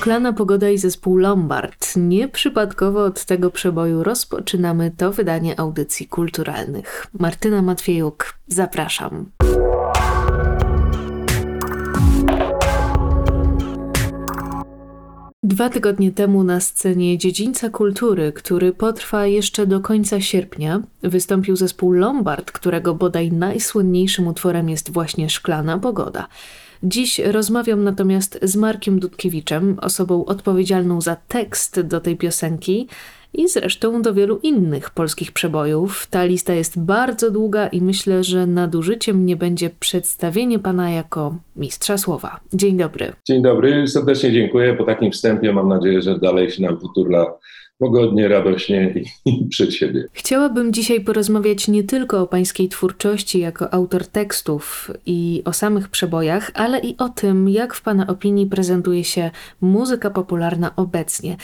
Szklana pogoda i zespół Lombard. Nieprzypadkowo od tego przeboju rozpoczynamy to wydanie audycji kulturalnych. Martyna Matwiejuk, zapraszam. Dwa tygodnie temu na scenie Dziedzińca Kultury, który potrwa jeszcze do końca sierpnia, wystąpił zespół Lombard, którego bodaj najsłynniejszym utworem jest właśnie Szklana Pogoda. Dziś rozmawiam natomiast z Markiem Dudkiewiczem, osobą odpowiedzialną za tekst do tej piosenki i zresztą do wielu innych polskich przebojów. Ta lista jest bardzo długa i myślę, że nadużyciem nie będzie przedstawienie pana jako mistrza słowa. Dzień dobry. Dzień dobry, serdecznie dziękuję. Po takim wstępie mam nadzieję, że dalej się nam poturla pogodnie, radośnie i, i przed siebie. Chciałabym dzisiaj porozmawiać nie tylko o pańskiej twórczości jako autor tekstów i o samych przebojach, ale i o tym, jak w pana opinii prezentuje się muzyka popularna obecnie.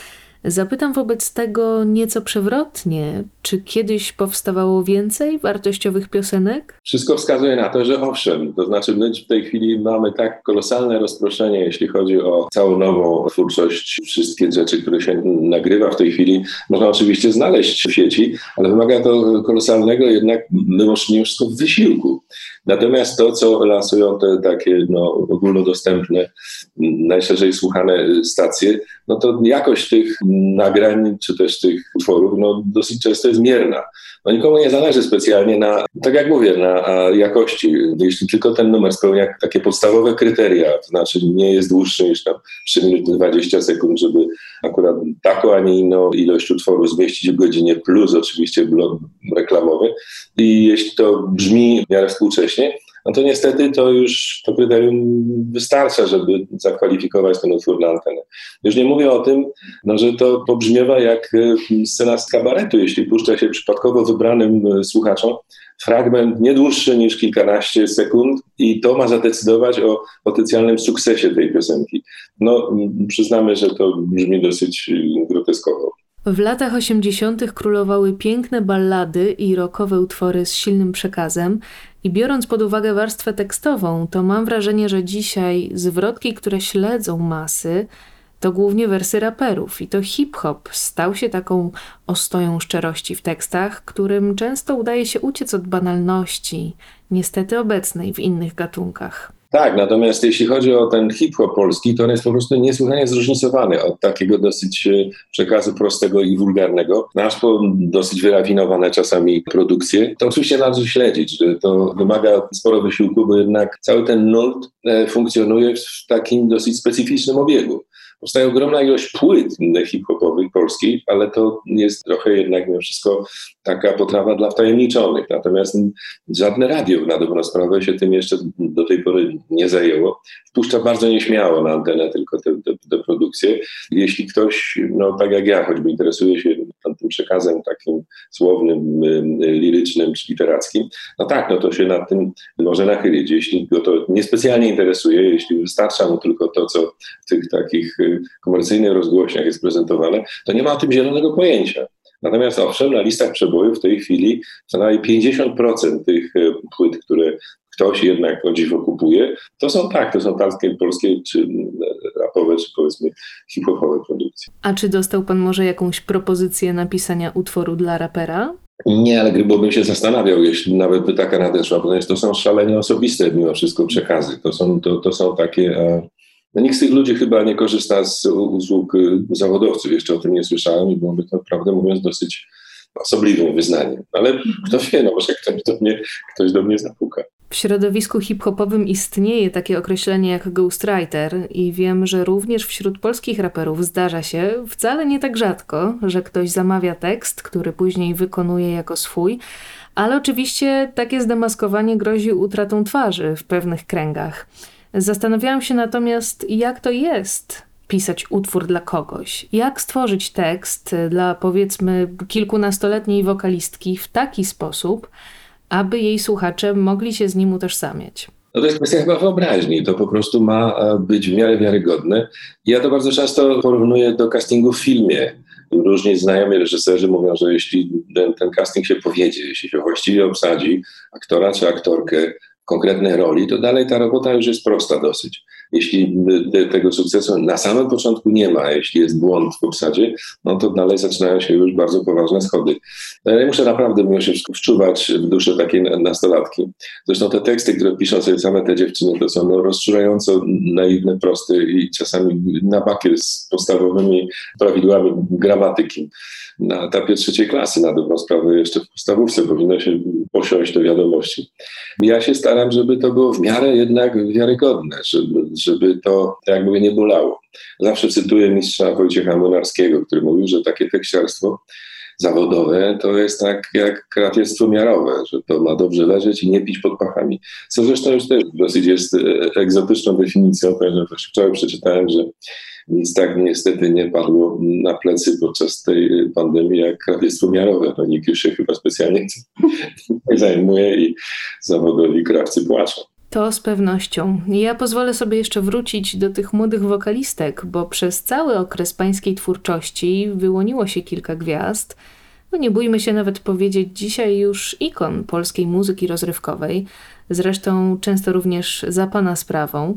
Zapytam wobec tego nieco przewrotnie, czy kiedyś powstawało więcej wartościowych piosenek? Wszystko wskazuje na to, że owszem, to znaczy my w tej chwili mamy tak kolosalne rozproszenie, jeśli chodzi o całą nową twórczość, wszystkie rzeczy, które się nagrywa w tej chwili, można oczywiście znaleźć w sieci, ale wymaga to kolosalnego jednak mimo wysiłku. Natomiast to, co lansują te takie no, ogólnodostępne, najszerzej słuchane stacje, no to jakość tych nagrań, czy też tych utworów, no dosyć często jest mierna. No nikomu nie zależy specjalnie na, tak jak mówię, na jakości. Jeśli tylko ten numer spełnia takie podstawowe kryteria, to znaczy nie jest dłuższy niż tam 3 minuty 20 sekund, żeby akurat taką, a nie inną ilość utworu zmieścić w godzinie, plus oczywiście blok reklamowy. I jeśli to brzmi w miarę współcześnie, no to niestety to już to kryterium wystarcza, żeby zakwalifikować ten utwór na antenę. Już nie mówię o tym, no, że to pobrzmiewa jak e, scena z kabaretu, jeśli puszcza się przypadkowo wybranym e, słuchaczom fragment nie dłuższy niż kilkanaście sekund i to ma zadecydować o potencjalnym sukcesie tej piosenki. No, przyznamy, że to brzmi dosyć e, groteskowo. W latach 80. królowały piękne ballady i rockowe utwory z silnym przekazem, i biorąc pod uwagę warstwę tekstową, to mam wrażenie, że dzisiaj zwrotki, które śledzą masy, to głównie wersy raperów i to hip-hop stał się taką ostoją szczerości w tekstach, którym często udaje się uciec od banalności, niestety obecnej w innych gatunkach. Tak, natomiast jeśli chodzi o ten hip-hop polski, to on jest po prostu niesłychanie zróżnicowany od takiego dosyć e, przekazu prostego i wulgarnego, aż po dosyć wyrafinowane czasami produkcje. To oczywiście należy śledzić, że to wymaga sporo wysiłku, bo jednak cały ten nurt e, funkcjonuje w takim dosyć specyficznym obiegu. Powstaje ogromna ilość płyt hip-hopowych polskich, ale to jest trochę jednak mimo wszystko taka potrawa dla wtajemniczonych. Natomiast żadne radio na dobrą sprawę się tym jeszcze do tej pory nie zajęło. Wpuszcza bardzo nieśmiało na antenę tylko te, te, te produkcje. Jeśli ktoś, no tak jak ja, choćby interesuje się tym przekazem takim słownym, lirycznym czy literackim, no tak, no to się nad tym może nachylić. Jeśli go to niespecjalnie interesuje, jeśli wystarcza mu tylko to, co w tych takich komercyjnych rozgłośniach jest prezentowane, to nie ma o tym zielonego pojęcia. Natomiast owszem, na listach przebojów w tej chwili co najmniej 50% tych y, płyt, które ktoś jednak o dziwo kupuje, to są tak, to są takie polskie, czy rapowe, czy powiedzmy hip-hopowe produkcje. A czy dostał pan może jakąś propozycję napisania utworu dla rapera? Nie, ale gdybym się zastanawiał, jeśli nawet by taka nadeszła, ponieważ to są szalenie osobiste mimo wszystko przekazy. To są, to, to są takie... E, no nikt z tych ludzi chyba nie korzysta z usług y, zawodowców. Jeszcze o tym nie słyszałem i byłoby to, prawdę mówiąc, dosyć osobliwym wyznaniem. Ale kto wie, no może ktoś do mnie, ktoś do mnie zapuka. W środowisku hip-hopowym istnieje takie określenie jak ghostwriter i wiem, że również wśród polskich raperów zdarza się, wcale nie tak rzadko, że ktoś zamawia tekst, który później wykonuje jako swój, ale oczywiście takie zdemaskowanie grozi utratą twarzy w pewnych kręgach. Zastanawiałam się natomiast, jak to jest pisać utwór dla kogoś. Jak stworzyć tekst dla powiedzmy kilkunastoletniej wokalistki w taki sposób, aby jej słuchacze mogli się z nim utożsamiać? No to jest kwestia chyba wyobraźni. To po prostu ma e, być w miarę wiarygodne. Ja to bardzo często porównuję do castingu w filmie. Różni znajomi reżyserzy mówią, że jeśli ten, ten casting się powiedzie, jeśli się właściwie obsadzi aktora czy aktorkę konkretnej roli, to dalej ta robota już jest prosta dosyć. Jeśli te, tego sukcesu na samym początku nie ma, jeśli jest błąd w obsadzie, no to dalej zaczynają się już bardzo poważne schody. Ja muszę naprawdę mimo się wczuwać w duszę takiej nastolatki. Zresztą te teksty, które piszą sobie same te dziewczyny, to są no, rozczulająco naiwne, proste i czasami na bakier z podstawowymi prawidłami gramatyki. Na etapie trzeciej klasy, na dobrą sprawę, jeszcze w podstawówce powinno się posiąść do wiadomości. Ja się staram, żeby to było w miarę jednak wiarygodne, żeby, żeby to jakby nie bolało. Zawsze cytuję mistrza Wojciecha Młynarskiego, który mówił, że takie tekściarstwo zawodowe to jest tak jak krawiectwo miarowe, że to ma dobrze leżeć i nie pić pod pachami. Co zresztą już też dosyć jest e, egzotyczną definicją, ponieważ wczoraj przeczytałem, że nic tak niestety nie padło na plecy podczas tej pandemii jak krawiectwo miarowe. No nikt już się chyba specjalnie nie zajmuje i zawodowi krawcy płaczą. To z pewnością. Ja pozwolę sobie jeszcze wrócić do tych młodych wokalistek, bo przez cały okres pańskiej twórczości wyłoniło się kilka gwiazd. No nie bójmy się nawet powiedzieć dzisiaj już ikon polskiej muzyki rozrywkowej, zresztą często również za pana sprawą.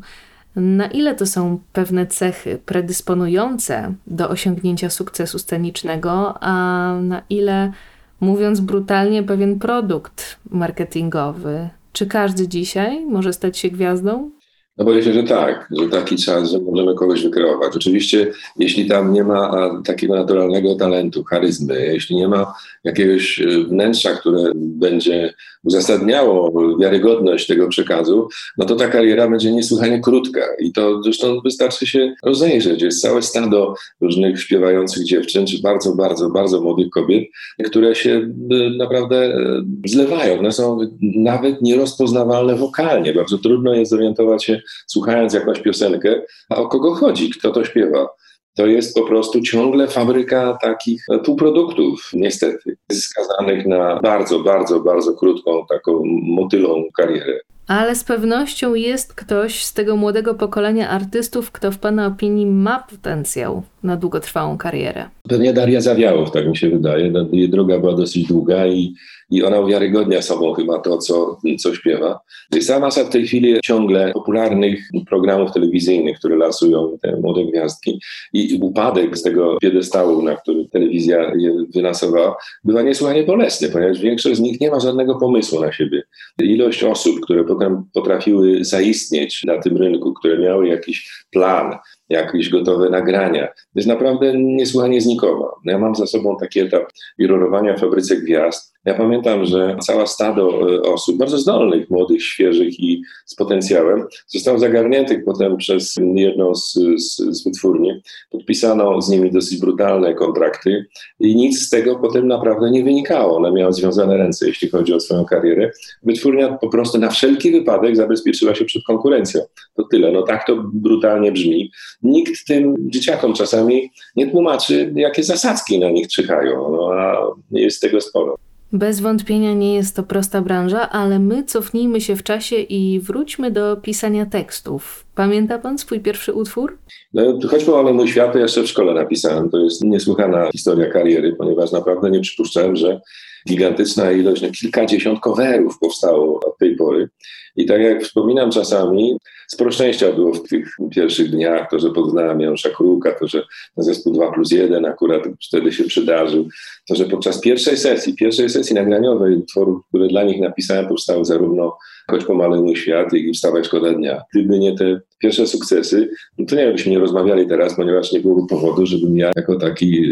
Na ile to są pewne cechy predysponujące do osiągnięcia sukcesu scenicznego, a na ile, mówiąc brutalnie, pewien produkt marketingowy, czy każdy dzisiaj może stać się gwiazdą? No boję się, że tak, że taki czas, że możemy kogoś wykreować. Oczywiście, jeśli tam nie ma takiego naturalnego talentu, charyzmy, jeśli nie ma jakiegoś e, wnętrza, które będzie uzasadniało wiarygodność tego przekazu, no to ta kariera będzie niesłychanie krótka. I to zresztą wystarczy się rozejrzeć. Jest całe stado różnych śpiewających dziewczyn, czy bardzo, bardzo, bardzo młodych kobiet, które się e, naprawdę e, zlewają. One są nawet nierozpoznawalne wokalnie. Bardzo trudno jest zorientować się, słuchając jakąś piosenkę, a o kogo chodzi, kto to śpiewa. To jest po prostu ciągle fabryka takich półproduktów, niestety, skazanych na bardzo, bardzo, bardzo krótką, taką motylą karierę. Ale z pewnością jest ktoś z tego młodego pokolenia artystów, kto w Pana opinii ma potencjał na długotrwałą karierę. Pewnie Daria Zawiałow, tak mi się wydaje. Jej droga była dosyć długa i i ona uwiarygodnia sobą chyba to, co, co śpiewa. Jest cała masa w tej chwili ciągle popularnych programów telewizyjnych, które lansują te młode gwiazdki i upadek z tego piedestału, na który telewizja je wylansowała, bywa niesłychanie bolesny, ponieważ większość z nich nie ma żadnego pomysłu na siebie. Ilość osób, które potem potrafiły zaistnieć na tym rynku, które miały jakiś plan, jakieś gotowe nagrania. jest naprawdę niesłychanie znikowa. Ja mam za sobą taki etap wirorowania w fabryce gwiazd. Ja pamiętam, że cała stado e, osób, bardzo zdolnych, młodych, świeżych i z potencjałem, zostało zagarniętych potem przez jedną z, z, z wytwórni. Podpisano z nimi dosyć brutalne kontrakty i nic z tego potem naprawdę nie wynikało. One miały związane ręce, jeśli chodzi o swoją karierę. Wytwórnia po prostu na wszelki wypadek zabezpieczyła się przed konkurencją. To tyle. No tak to brutalnie brzmi nikt tym dzieciakom czasami nie tłumaczy, jakie zasadzki na nich czyhają, no, a jest tego sporo. Bez wątpienia nie jest to prosta branża, ale my cofnijmy się w czasie i wróćmy do pisania tekstów. Pamięta pan swój pierwszy utwór? No, choć po mój świat, to jeszcze w szkole napisałem. To jest niesłychana historia kariery, ponieważ naprawdę nie przypuszczałem, że gigantyczna ilość, no kilkadziesiąt coverów powstało od tej pory. I tak jak wspominam czasami, sporo szczęścia było w tych pierwszych dniach, to, że poznałem Janusza Kruka, to, że zespół 2 plus 1 akurat wtedy się przydarzył, to, że podczas pierwszej sesji, pierwszej sesji nagraniowej utworów, które dla nich napisałem, powstały zarówno Choć pomaluj mój świat i Wstawaj szkoda dnia. Gdyby nie te pierwsze sukcesy, no to nie byśmy nie rozmawiali teraz, ponieważ nie byłoby powodu, żebym ja jako taki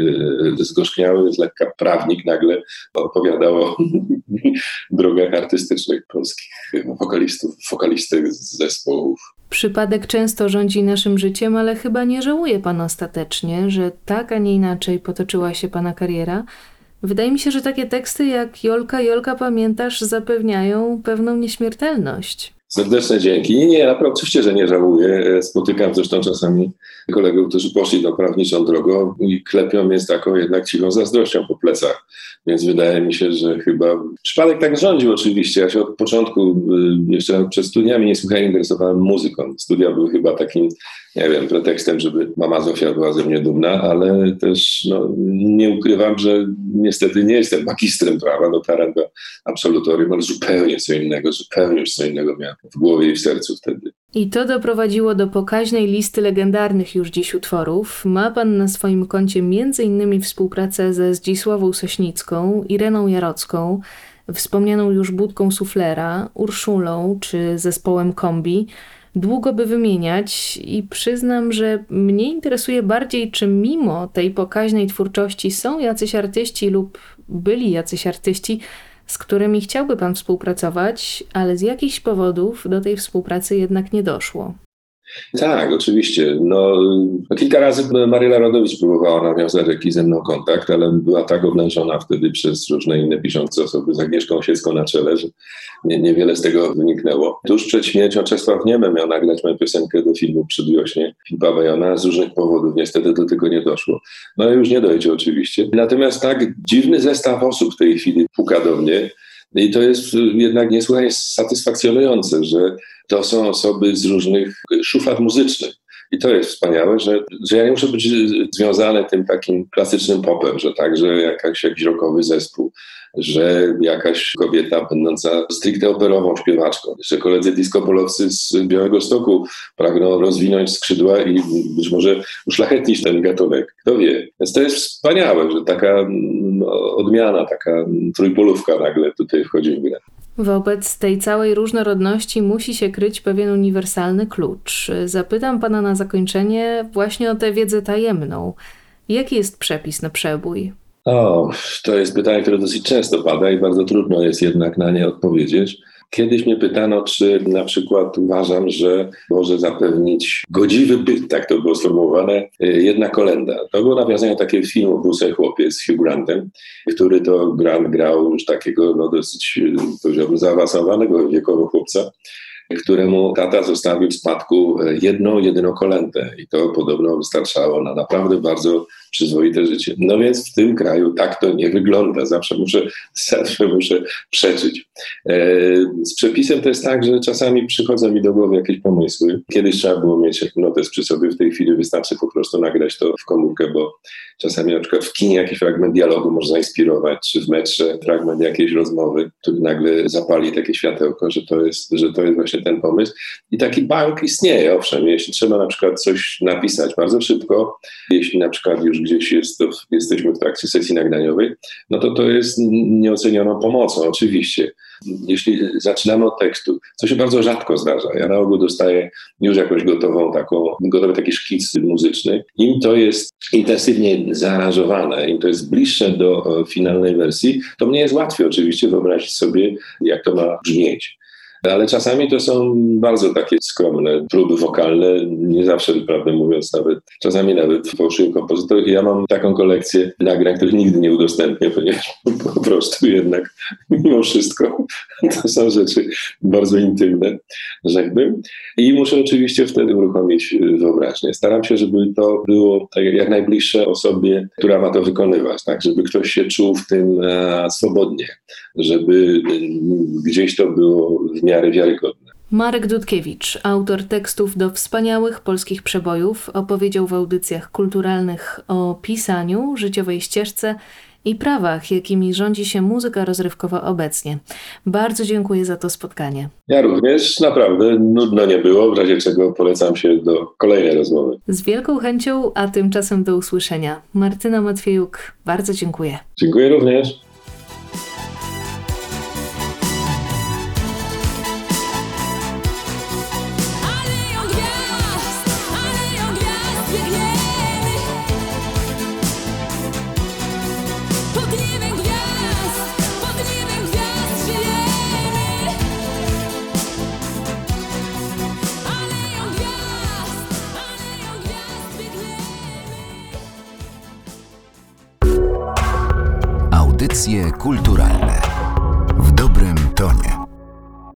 e, zgorzkniały, z lekka prawnik nagle opowiadał o drogach artystycznych polskich wokalistów, wokalistek zespołów. Przypadek często rządzi naszym życiem, ale chyba nie żałuje pan ostatecznie, że tak, a nie inaczej potoczyła się pana kariera. Wydaje mi się, że takie teksty jak Jolka, Jolka, pamiętasz, zapewniają pewną nieśmiertelność. Serdeczne dzięki. Nie, naprawdę oczywiście, że nie żałuję. Spotykam zresztą czasami kolegów, którzy poszli tą prawniczą drogą i klepią mnie z taką jednak cichą zazdrością po plecach. Więc wydaje mi się, że chyba przypadek tak rządził oczywiście. Ja się od początku, y, jeszcze przed studiami niesłychanie interesowałem muzyką. Studia były chyba takim, nie wiem, pretekstem, żeby mama Zofia była ze mnie dumna, ale też no, nie ukrywam, że niestety nie jestem magistrem prawa, dotarłem do absolutorium, ale zupełnie co innego, zupełnie co innego miałem w głowie i w sercu wtedy. I to doprowadziło do pokaźnej listy legendarnych już dziś utworów. Ma pan na swoim koncie m.in. współpracę ze Zdzisławą Sośnicką, Ireną Jarocką, wspomnianą już Budką Suflera, Urszulą czy zespołem Kombi. Długo by wymieniać i przyznam, że mnie interesuje bardziej, czy mimo tej pokaźnej twórczości są jacyś artyści lub byli jacyś artyści, z którymi chciałby Pan współpracować, ale z jakichś powodów do tej współpracy jednak nie doszło. Tak, oczywiście. No, kilka razy Maryla Rodowicz próbowała nawiązać jakiś ze mną kontakt, ale była tak oblężona wtedy przez różne inne piszące osoby z Agnieszką Osiecką na czele, że nie, niewiele z tego wyniknęło. Tuż przed śmiercią Czesław Niemem miał nagrać moją piosenkę do filmu Przedwiośnie Filipa Bajona z różnych powodów. Niestety do tego nie doszło. No już nie dojdzie oczywiście. Natomiast tak dziwny zestaw osób w tej chwili puka do mnie, i to jest jednak niesłychanie satysfakcjonujące, że to są osoby z różnych szuflad muzycznych. I to jest wspaniałe, że, że ja nie muszę być związany tym takim klasycznym popem, że także jakaś, jakiś rockowy zespół, że jakaś kobieta będąca stricte operową śpiewaczką, że koledzy diskopolowcy z Białego Stoku pragną rozwinąć skrzydła i być może uszlachetnić ten gatunek. Kto wie. Więc to jest wspaniałe, że taka no, odmiana, taka trójpolówka nagle tutaj wchodzi w grę. Wobec tej całej różnorodności musi się kryć pewien uniwersalny klucz. Zapytam pana na zakończenie właśnie o tę wiedzę tajemną. Jaki jest przepis na przebój? O, to jest pytanie, które dosyć często pada i bardzo trudno jest jednak na nie odpowiedzieć. Kiedyś mnie pytano, czy na przykład uważam, że może zapewnić godziwy byt, tak to było sformułowane, jedna kolenda. To było nawiązanie takiego filmu Brusel Chłopiec z Hugh Grantem, który to Grant grał już takiego no, dosyć, powiedziałbym, zaawansowanego wiekowo chłopca któremu tata zostawił w spadku jedną, jedyną kolędę i to podobno wystarczało na naprawdę bardzo przyzwoite życie. No więc w tym kraju tak to nie wygląda. Zawsze muszę, zawsze muszę przeczyć. E, z przepisem to jest tak, że czasami przychodzą mi do głowy jakieś pomysły. Kiedyś trzeba było mieć notes przy sobie, w tej chwili wystarczy po prostu nagrać to w komórkę, bo czasami na przykład w kinie jakiś fragment dialogu może zainspirować, czy w metrze fragment jakiejś rozmowy, który nagle zapali takie światełko, że to jest, że to jest właśnie ten pomysł. I taki bank istnieje, owszem, jeśli trzeba na przykład coś napisać bardzo szybko, jeśli na przykład już gdzieś jest to, jesteśmy w trakcie sesji nagraniowej, no to to jest nieocenioną pomocą, oczywiście. Jeśli zaczynamy od tekstu, co się bardzo rzadko zdarza, ja na ogół dostaję już jakąś gotową taką, gotowy taki szkic muzyczny. Im to jest intensywnie zaaranżowane, im to jest bliższe do finalnej wersji, to mnie jest łatwiej oczywiście wyobrazić sobie, jak to ma brzmieć. Ale czasami to są bardzo takie skromne próby wokalne, nie zawsze, prawdę mówiąc, nawet czasami nawet fałszywy kompozytor. Ja mam taką kolekcję nagrań, których nigdy nie udostępnię, ponieważ po prostu jednak mimo wszystko to są rzeczy bardzo intymne, rzekłbym. I muszę oczywiście wtedy uruchomić wyobraźnię. Staram się, żeby to było tak jak najbliższe osobie, która ma to wykonywać, tak, żeby ktoś się czuł w tym e, swobodnie, żeby gdzieś to było w miarę wiarygodne. Marek Dudkiewicz, autor tekstów do wspaniałych polskich przebojów, opowiedział w audycjach kulturalnych o pisaniu, życiowej ścieżce i prawach, jakimi rządzi się muzyka rozrywkowa obecnie. Bardzo dziękuję za to spotkanie. Ja również, naprawdę nudno nie było, w razie czego polecam się do kolejnej rozmowy. Z wielką chęcią, a tymczasem do usłyszenia. Martyna Matwiejuk, bardzo dziękuję. Dziękuję również. Audycje